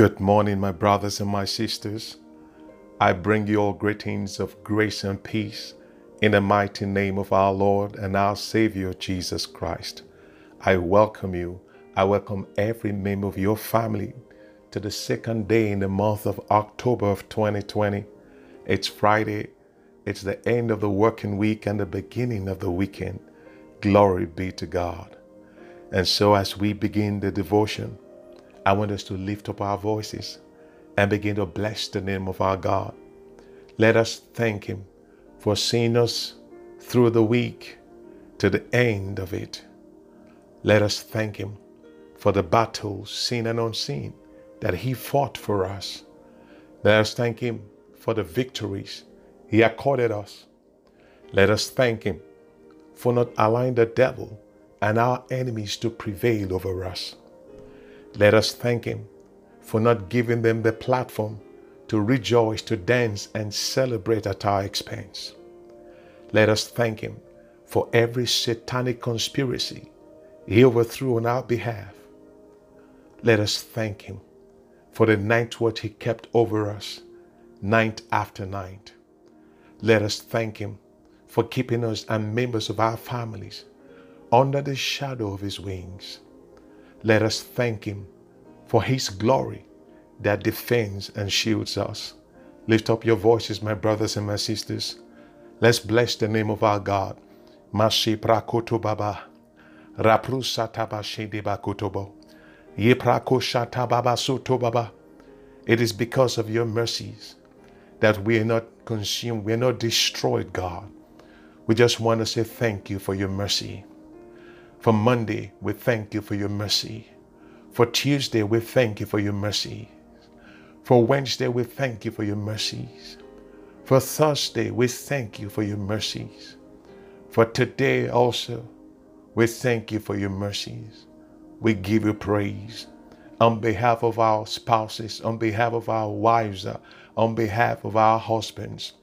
Good morning, my brothers and my sisters. I bring you all greetings of grace and peace in the mighty name of our Lord and our Savior Jesus Christ. I welcome you. I welcome every member of your family to the second day in the month of October of 2020. It's Friday. It's the end of the working week and the beginning of the weekend. Glory be to God. And so, as we begin the devotion, I want us to lift up our voices and begin to bless the name of our God. Let us thank Him for seeing us through the week to the end of it. Let us thank Him for the battles, seen and unseen, that He fought for us. Let us thank Him for the victories He accorded us. Let us thank Him for not allowing the devil and our enemies to prevail over us. Let us thank Him for not giving them the platform to rejoice, to dance, and celebrate at our expense. Let us thank Him for every satanic conspiracy He overthrew on our behalf. Let us thank Him for the night watch He kept over us, night after night. Let us thank Him for keeping us and members of our families under the shadow of His wings. Let us thank Him for His glory that defends and shields us. Lift up your voices, my brothers and my sisters. Let's bless the name of our God. Mashi prakoto baba. Raprusa tabashede bakotobo. Yeprakosha baba soto baba. It is because of your mercies that we are not consumed, we are not destroyed, God. We just want to say thank you for your mercy. For Monday, we thank you for your mercy. For Tuesday, we thank you for your mercy. For Wednesday, we thank you for your mercies. For Thursday, we thank you for your mercies. For today also, we thank you for your mercies. We give you praise on behalf of our spouses, on behalf of our wives, on behalf of our husbands,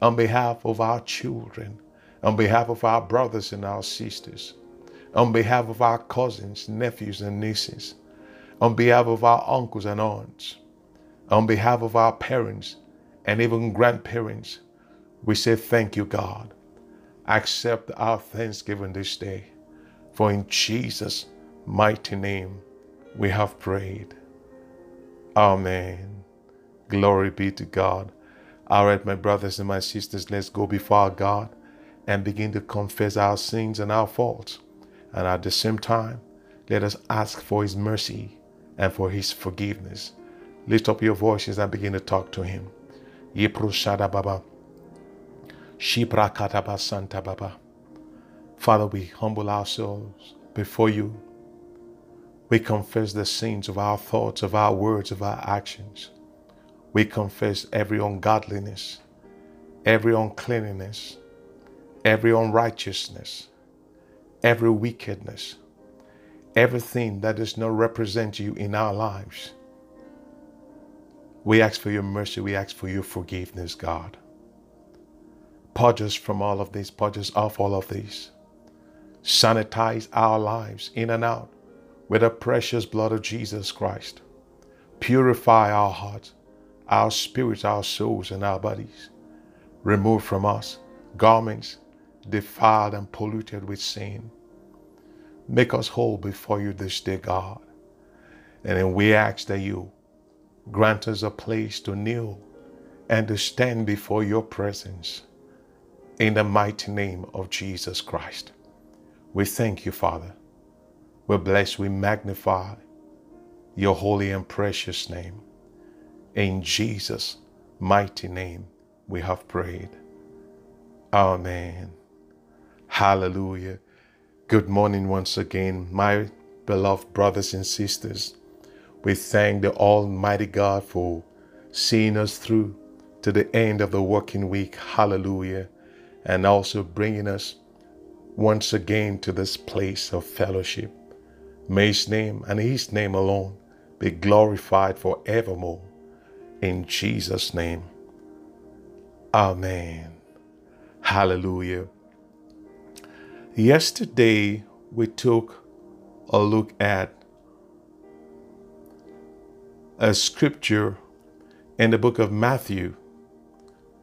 on behalf of our children, on behalf of our brothers and our sisters on behalf of our cousins, nephews, and nieces, on behalf of our uncles and aunts, on behalf of our parents and even grandparents, we say thank you, God. Accept our thanksgiving this day, for in Jesus' mighty name we have prayed. Amen. Glory be to God. All right, my brothers and my sisters, let's go before God and begin to confess our sins and our faults. And at the same time, let us ask for His mercy and for His forgiveness. Lift up your voices and begin to talk to Him. Yiprushada Baba. Shiprakataba Santa Baba. Father, we humble ourselves before you. We confess the sins of our thoughts, of our words, of our actions. We confess every ungodliness, every uncleanness, every unrighteousness every wickedness, everything that does not represent you in our lives. We ask for your mercy. We ask for your forgiveness, God. Purge us from all of this. Purge us off all of this. Sanitize our lives in and out with the precious blood of Jesus Christ. Purify our hearts, our spirits, our souls, and our bodies. Remove from us garments defiled and polluted with sin. Make us whole before you this day, God. And then we ask that you grant us a place to kneel and to stand before your presence in the mighty name of Jesus Christ. We thank you, Father. We bless, we magnify your holy and precious name. In Jesus' mighty name, we have prayed. Amen. Hallelujah. Good morning once again, my beloved brothers and sisters. We thank the Almighty God for seeing us through to the end of the working week. Hallelujah. And also bringing us once again to this place of fellowship. May His name and His name alone be glorified forevermore. In Jesus' name. Amen. Hallelujah. Yesterday, we took a look at a scripture in the book of Matthew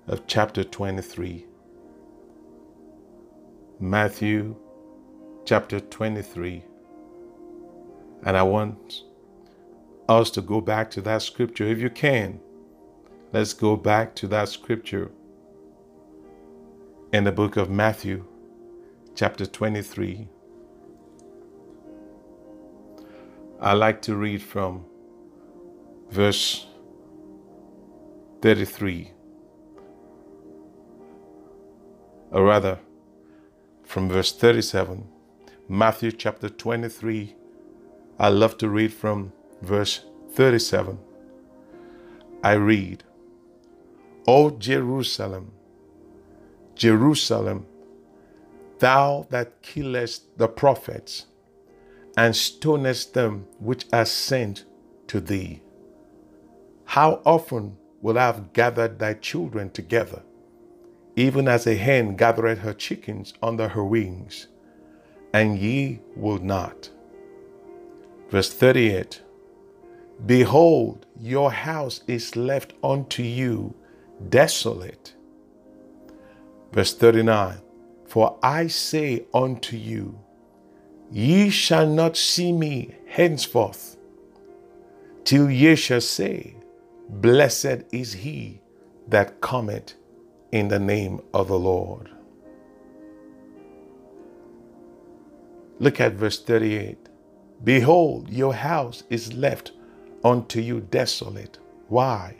of chapter 23. Matthew chapter 23. And I want us to go back to that scripture. If you can, let's go back to that scripture in the book of Matthew, chapter 23. I like to read from verse 33, or rather, from verse 37. Matthew chapter 23. I love to read from verse 37. I read, O Jerusalem, Jerusalem, thou that killest the prophets and stonest them which are sent to thee. How often will I have gathered thy children together, even as a hen gathereth her chickens under her wings, and ye will not. Verse 38 Behold, your house is left unto you desolate. Verse 39 For I say unto you, Ye shall not see me henceforth, till ye shall say, Blessed is he that cometh in the name of the Lord. Look at verse 38. Behold, your house is left unto you desolate. Why?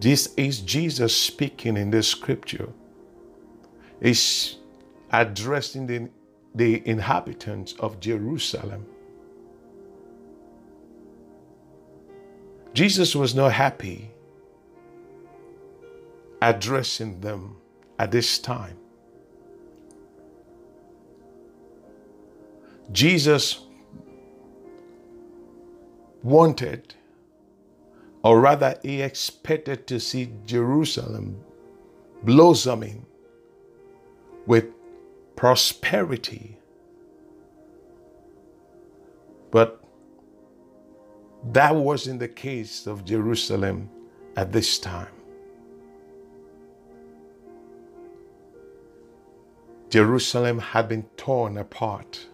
This is Jesus speaking in this scripture. He's addressing the, the inhabitants of Jerusalem. Jesus was not happy addressing them at this time. Jesus wanted, or rather, he expected to see Jerusalem blossoming with prosperity. But that wasn't the case of Jerusalem at this time. Jerusalem had been torn apart.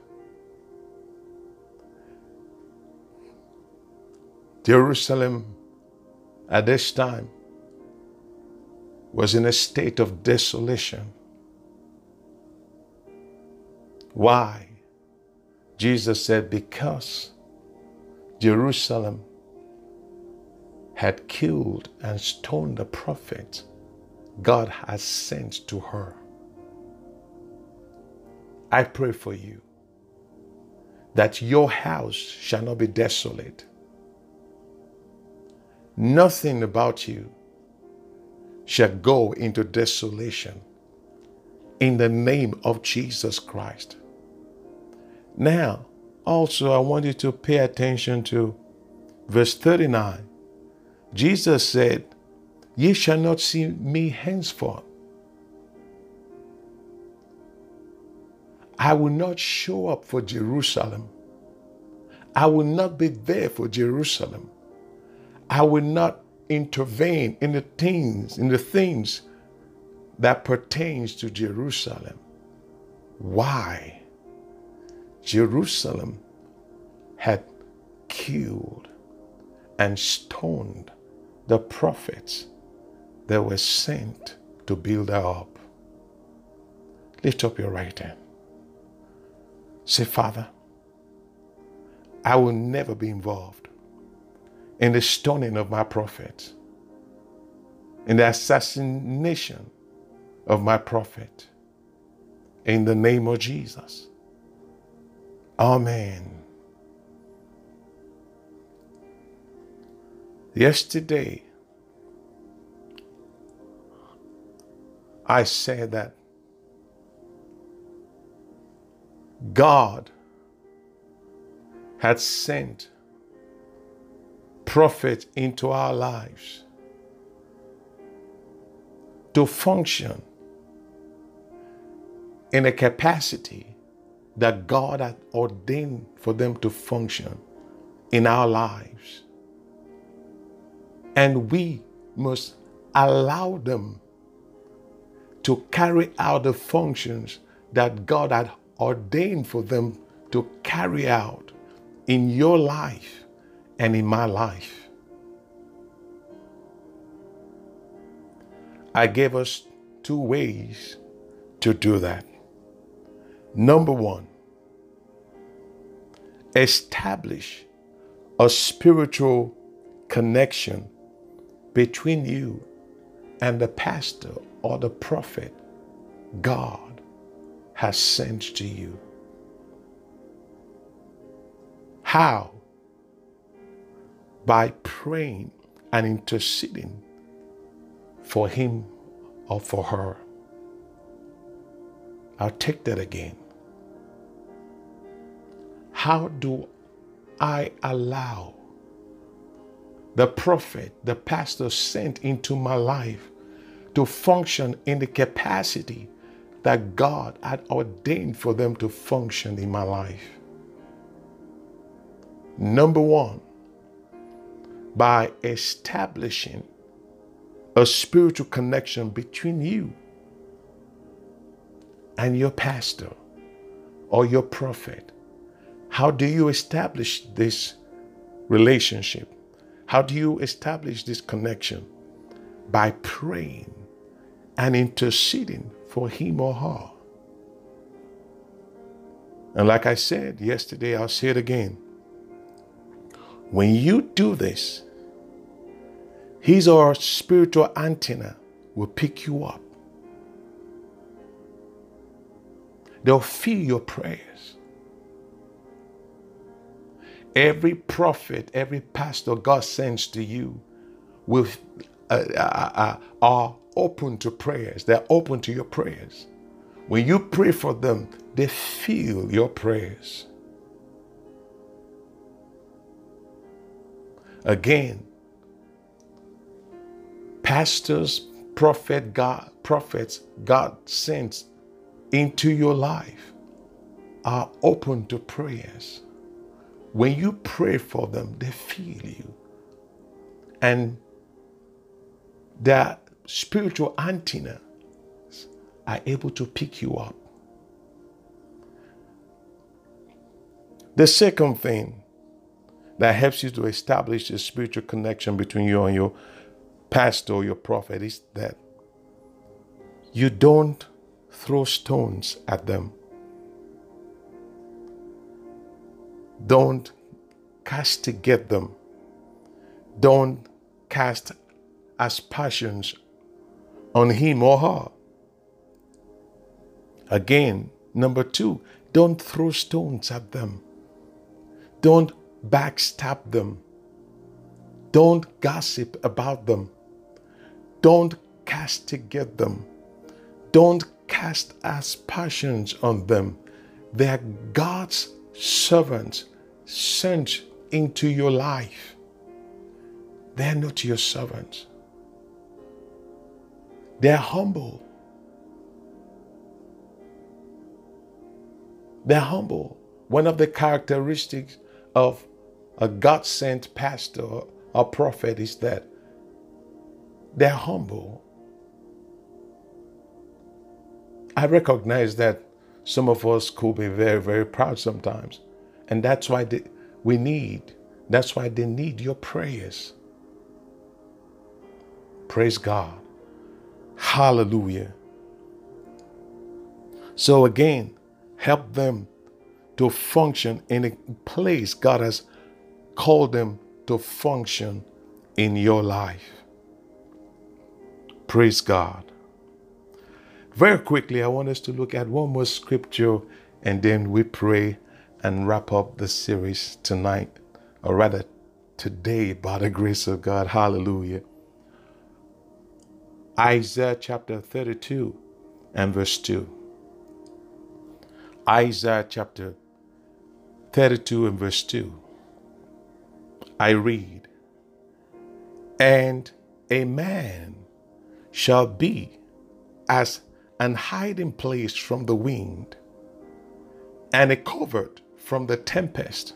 Jerusalem at this time was in a state of desolation. Why? Jesus said, Because Jerusalem had killed and stoned the prophet God has sent to her. I pray for you that your house shall not be desolate Nothing about you shall go into desolation in the name of Jesus Christ. Now, also, I want you to pay attention to verse 39. Jesus said, Ye shall not see me henceforth. I will not show up for Jerusalem. I will not be there for Jerusalem. I will not intervene in the things, in the things that pertains to Jerusalem. Why? Jerusalem had killed and stoned the prophets that were sent to build her up. Lift up your right hand. Say, Father, I will never be involved in the stoning of my prophet, in the assassination of my prophet. In the name of Jesus. Amen. Yesterday, I said that God had sent prophet into our lives to function in a capacity that God had ordained for them to function in our lives. And we must allow them to carry out the functions that God had ordained for them to carry out in your life and in my life. I gave us two ways to do that. Number one, establish a spiritual connection between you and the pastor or the prophet God has sent to you. How? By praying and interceding for him or for her. I'll take that again. How do I allow the prophet, the pastor sent into my life to function in the capacity that God had ordained for them to function in my life. Number one, by establishing a spiritual connection between you and your pastor or your prophet. How do you establish this relationship? How do you establish this connection? By praying and interceding for him or her. And like I said yesterday, I'll say it again. When you do this, his or her spiritual antenna will pick you up. They'll feel your prayers. Every prophet, every pastor God sends to you will uh, uh, uh, are open to prayers. They're open to your prayers. When you pray for them, they feel your prayers. Again, pastors, prophet, God, prophets God sends into your life are open to prayers. When you pray for them, they feel you. And their spiritual antennas are able to pick you up. The second thing that helps you to establish a spiritual connection between you and your pastor or your prophet is that you don't throw stones at them. Don't castigate them. Don't cast aspersions on him or her. Again, number two, don't throw stones at them. Don't backstab them. Don't gossip about them. Don't castigate them. Don't cast aspersions on them. They are God's servants sent into your life. They are not your servants. They are humble. They're humble. One of the characteristics of a God sent pastor or prophet is that they're humble. I recognize that some of us could be very, very proud sometimes. And that's why they, we need, that's why they need your prayers. Praise God. Hallelujah. So again, help them to function in a place God has called them to function in your life. Praise God. Very quickly, I want us to look at one more scripture and then we pray and wrap up the series tonight, or rather today, by the grace of God. Hallelujah. Isaiah chapter 32 and verse 2. Isaiah chapter 32 and verse 2. I read, And a man shall be as an hiding place from the wind, and a covert from the tempest,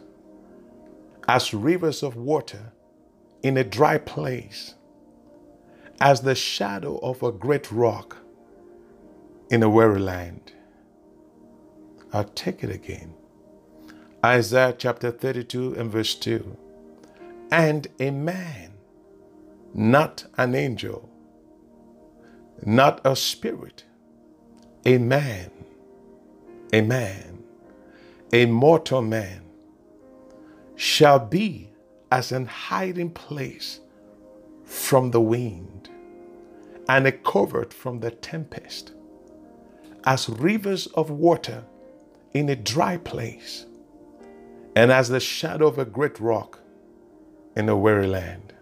as rivers of water in a dry place as the shadow of a great rock in a weary land. I'll take it again. Isaiah chapter 32 and verse 2. And a man, not an angel, not a spirit, a man, a man, a mortal man, shall be as an hiding place from the wind and a covert from the tempest, as rivers of water in a dry place, and as the shadow of a great rock in a weary land.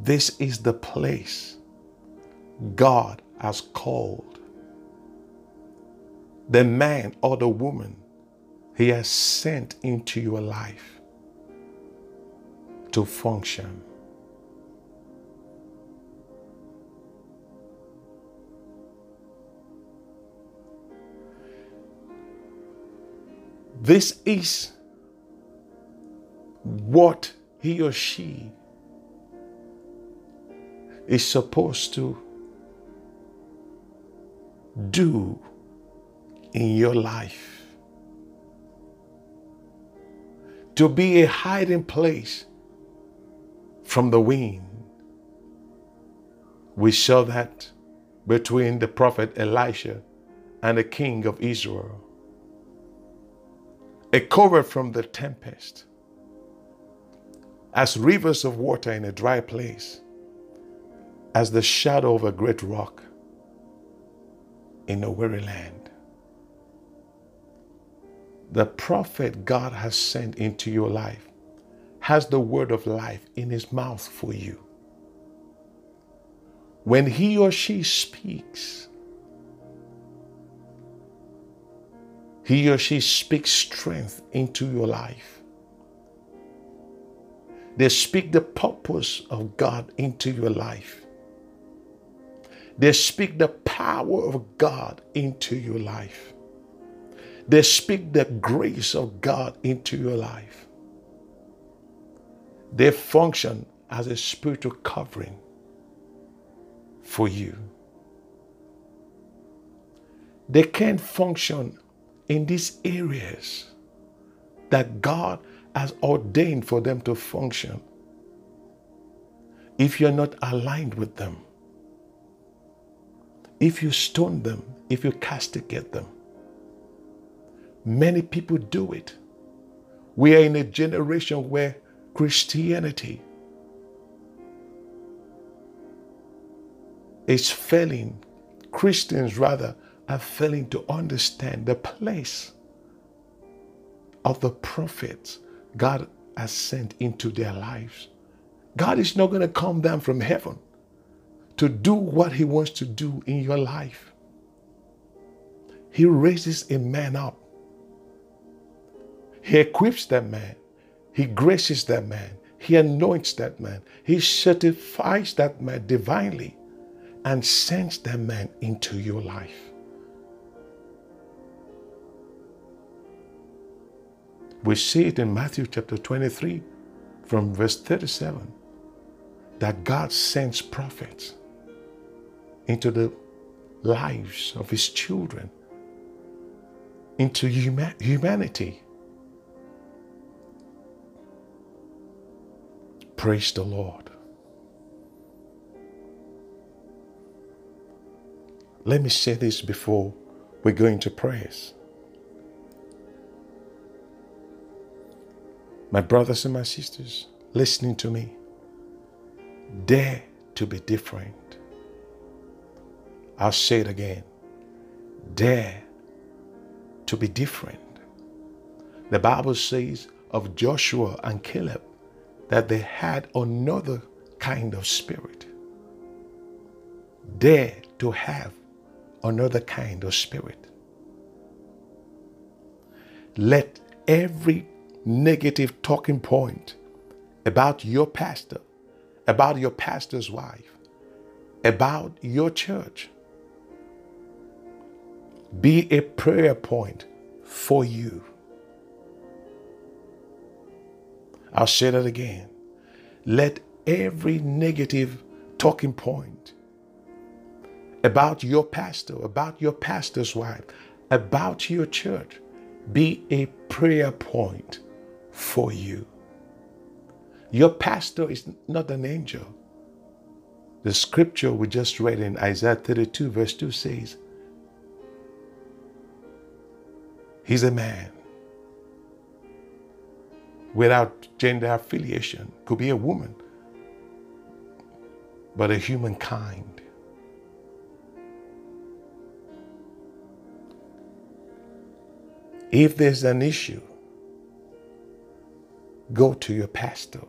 This is the place God has called the man or the woman He has sent into your life to function. This is what he or she is supposed to do in your life. To be a hiding place from the wind. We saw that between the prophet Elisha and the king of Israel. A cover from the tempest, as rivers of water in a dry place, as the shadow of a great rock in a weary land. The prophet God has sent into your life has the word of life in his mouth for you. When he or she speaks, he or she speaks strength into your life. They speak the purpose of God into your life. They speak the power of God into your life. They speak the grace of God into your life. They function as a spiritual covering for you. They can't function in these areas that God has ordained for them to function if you're not aligned with them, if you stone them, if you castigate them. Many people do it. We are in a generation where Christianity is failing, Christians rather are failing to understand the place of the prophets God has sent into their lives. God is not going to come down from heaven to do what He wants to do in your life. He raises a man up, He equips that man he graces that man. He anoints that man. He certifies that man divinely and sends that man into your life. We see it in Matthew chapter 23 from verse 37 that God sends prophets into the lives of his children, into humanity Praise the Lord. Let me say this before we go into prayers. My brothers and my sisters, listening to me, dare to be different. I'll say it again. Dare to be different. The Bible says of Joshua and Caleb that they had another kind of spirit. Dare to have another kind of spirit. Let every negative talking point about your pastor, about your pastor's wife, about your church be a prayer point for you. I'll say that again. Let every negative talking point about your pastor, about your pastor's wife, about your church be a prayer point for you. Your pastor is not an angel. The scripture we just read in Isaiah 32, verse 2 says, He's a man without gender affiliation, could be a woman, but a humankind. If there's an issue, go to your pastor.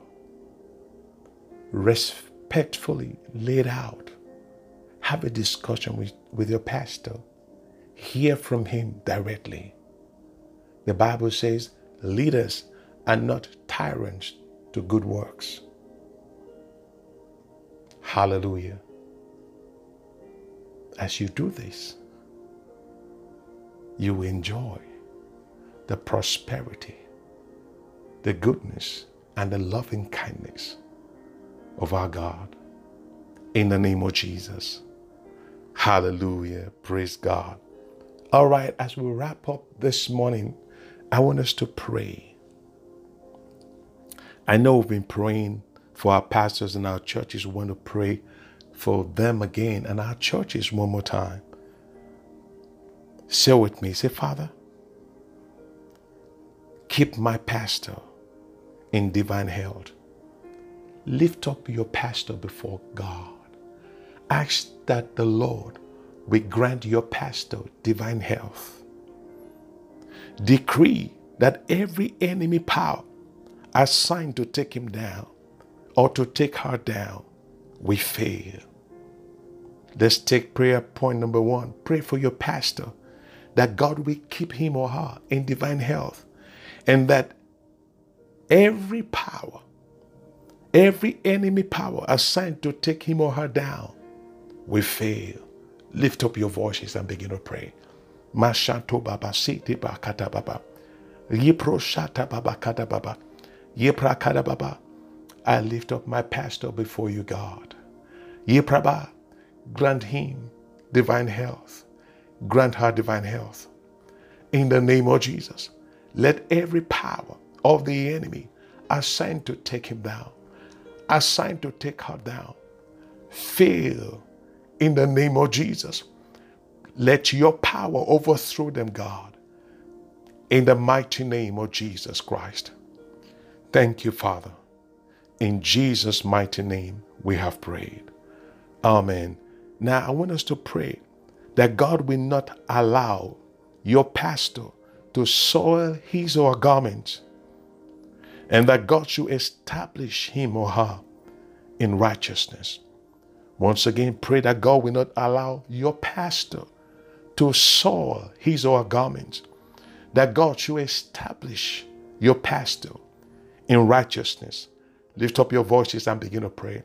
Respectfully laid out. Have a discussion with, with your pastor. Hear from him directly. The Bible says, leaders are not tyrants to good works. Hallelujah. As you do this, you enjoy the prosperity, the goodness, and the loving kindness of our God. In the name of Jesus. Hallelujah. Praise God. All right, as we wrap up this morning, I want us to pray. I know we've been praying for our pastors and our churches. We want to pray for them again and our churches one more time. Say with me, say, Father, keep my pastor in divine health. Lift up your pastor before God. Ask that the Lord will grant your pastor divine health decree that every enemy power assigned to take him down or to take her down we fail. Let's take prayer point number one. Pray for your pastor that God will keep him or her in divine health and that every power, every enemy power assigned to take him or her down will fail. Lift up your voices and begin to pray. Mashato baba siti bakata baba. Yipro shata baba kata baba. Yipra kata baba. I lift up my pastor before you, God. Yipraba, grant him divine health. Grant her divine health. In the name of Jesus, let every power of the enemy assigned to take him down, assigned to take her down, fail in the name of Jesus. Let your power overthrow them, God, in the mighty name of Jesus Christ. Thank you, Father. In Jesus' mighty name, we have prayed. Amen. Now, I want us to pray that God will not allow your pastor to soil his or her garments, and that God should establish him or her in righteousness. Once again, pray that God will not allow your pastor to soil his or her garments, that God should establish your pastor in righteousness. Lift up your voices and begin to pray.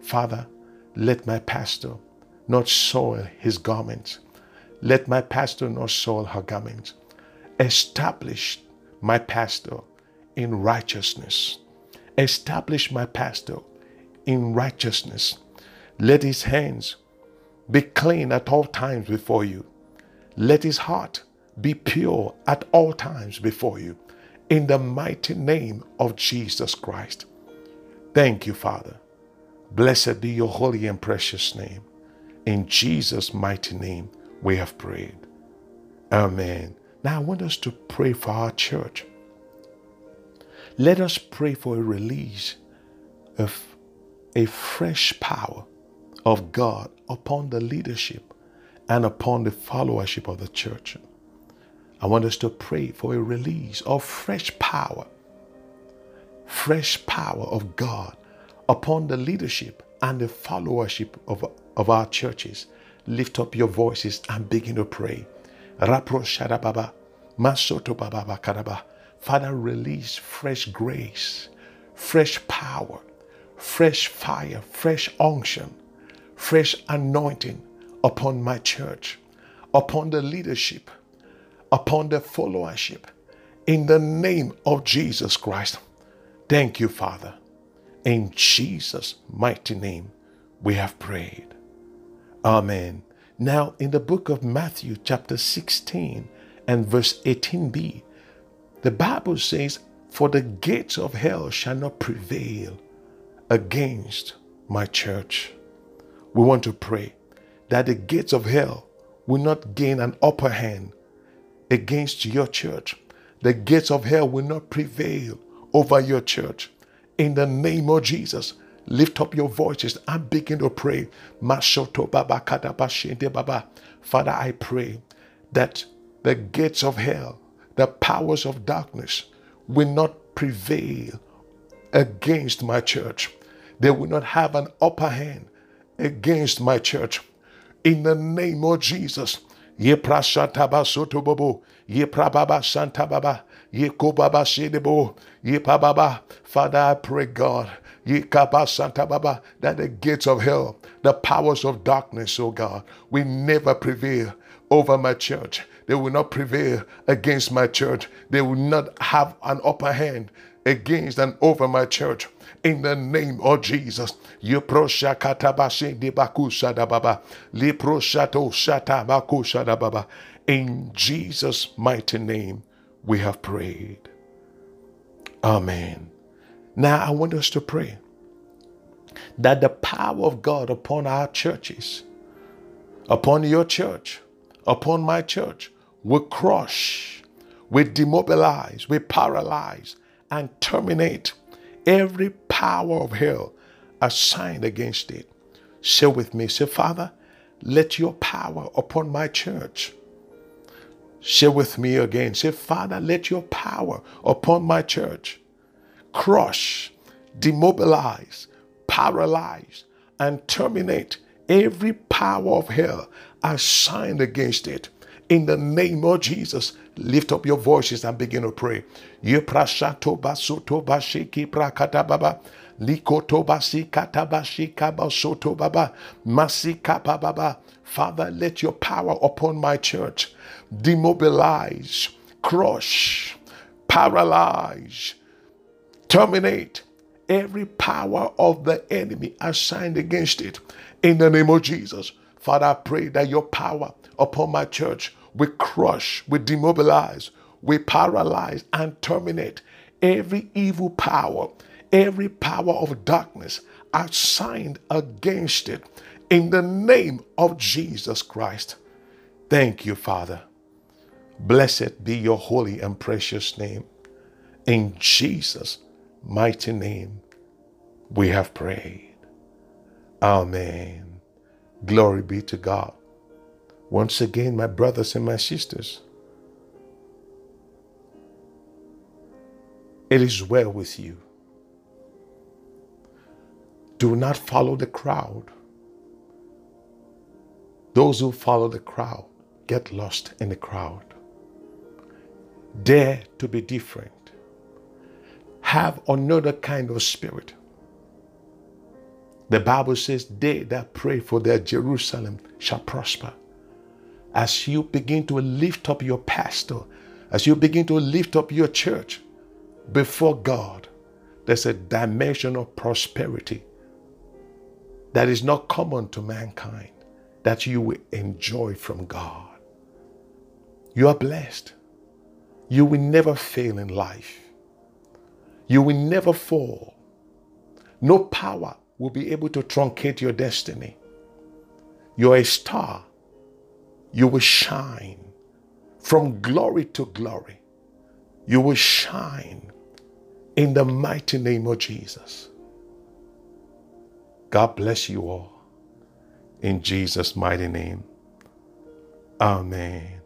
Father, let my pastor not soil his garments. Let my pastor not soil her garments. Establish my pastor in righteousness. Establish my pastor in righteousness. Let his hands be clean at all times before you. Let his heart be pure at all times before you. In the mighty name of Jesus Christ. Thank you, Father. Blessed be your holy and precious name. In Jesus' mighty name, we have prayed. Amen. Now I want us to pray for our church. Let us pray for a release of a fresh power of God upon the leadership and upon the followership of the church. I want us to pray for a release of fresh power, fresh power of God upon the leadership and the followership of, of our churches. Lift up your voices and begin to pray. Father, release fresh grace, fresh power, fresh fire, fresh unction, fresh anointing upon my church, upon the leadership, upon the followership. In the name of Jesus Christ. Thank you, Father. In Jesus' mighty name, we have prayed. Amen. Now, in the book of Matthew, chapter 16 and verse 18b, the Bible says, For the gates of hell shall not prevail against my church. We want to pray that the gates of hell will not gain an upper hand against your church. The gates of hell will not prevail over your church. In the name of Jesus, lift up your voices and begin to pray. Father, I pray that the gates of hell, the powers of darkness will not prevail against my church. They will not have an upper hand against my church. In the name of Jesus. Ye prashataba sotobobo. Ye prababa shantababa. Ye kobaba shedebo. Ye pababa. Father, I pray, God, ye kaba shantababa, that the gates of hell, the powers of darkness, oh God, will never prevail over my church. They will not prevail against my church. They will not have an upper hand against and over my church in the name of Jesus. In Jesus' mighty name, we have prayed. Amen. Now, I want us to pray that the power of God upon our churches, upon your church, upon my church, will crush, will demobilize, will paralyze, and terminate every power of hell assigned against it. Say with me, say, Father, let your power upon my church. Say with me again, say, Father, let your power upon my church crush, demobilize, paralyze, and terminate every power of hell assigned against it. In the name of Jesus, lift up your voices and begin to pray. Father, let your power upon my church demobilize, crush, paralyze, terminate every power of the enemy assigned against it. In the name of Jesus, Father, I pray that your power upon my church We crush, we demobilize, we paralyze, and terminate every evil power, every power of darkness assigned against it in the name of Jesus Christ. Thank you, Father. Blessed be your holy and precious name. In Jesus' mighty name, we have prayed. Amen. Glory be to God. Once again, my brothers and my sisters, it is well with you. Do not follow the crowd. Those who follow the crowd get lost in the crowd. Dare to be different. Have another kind of spirit. The Bible says, They that pray for their Jerusalem shall prosper as you begin to lift up your pastor, as you begin to lift up your church before God, there's a dimension of prosperity that is not common to mankind that you will enjoy from God. You are blessed. You will never fail in life. You will never fall. No power will be able to truncate your destiny. You're a star you will shine from glory to glory. You will shine in the mighty name of Jesus. God bless you all. In Jesus' mighty name. Amen.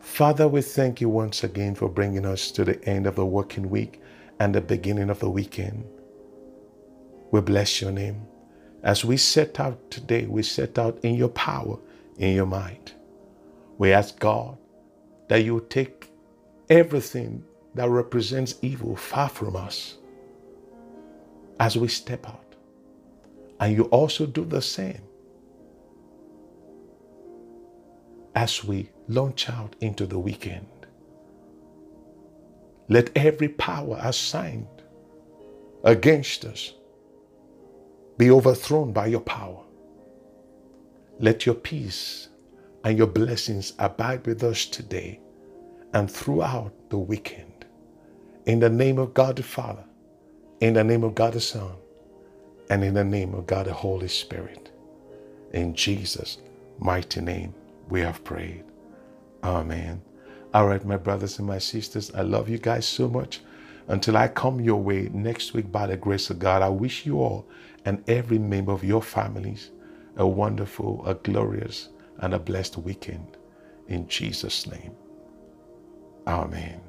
Father, we thank you once again for bringing us to the end of the working week and the beginning of the weekend. We bless your name. As we set out today, we set out in your power, in your might. We ask God that you take everything that represents evil far from us as we step out. And you also do the same. as we launch out into the weekend. Let every power assigned against us be overthrown by your power. Let your peace and your blessings abide with us today and throughout the weekend. In the name of God the Father, in the name of God the Son, and in the name of God the Holy Spirit. In Jesus' mighty name, we have prayed. Amen. All right, my brothers and my sisters, I love you guys so much. Until I come your way next week by the grace of God, I wish you all and every member of your families a wonderful, a glorious, and a blessed weekend. In Jesus' name. Amen.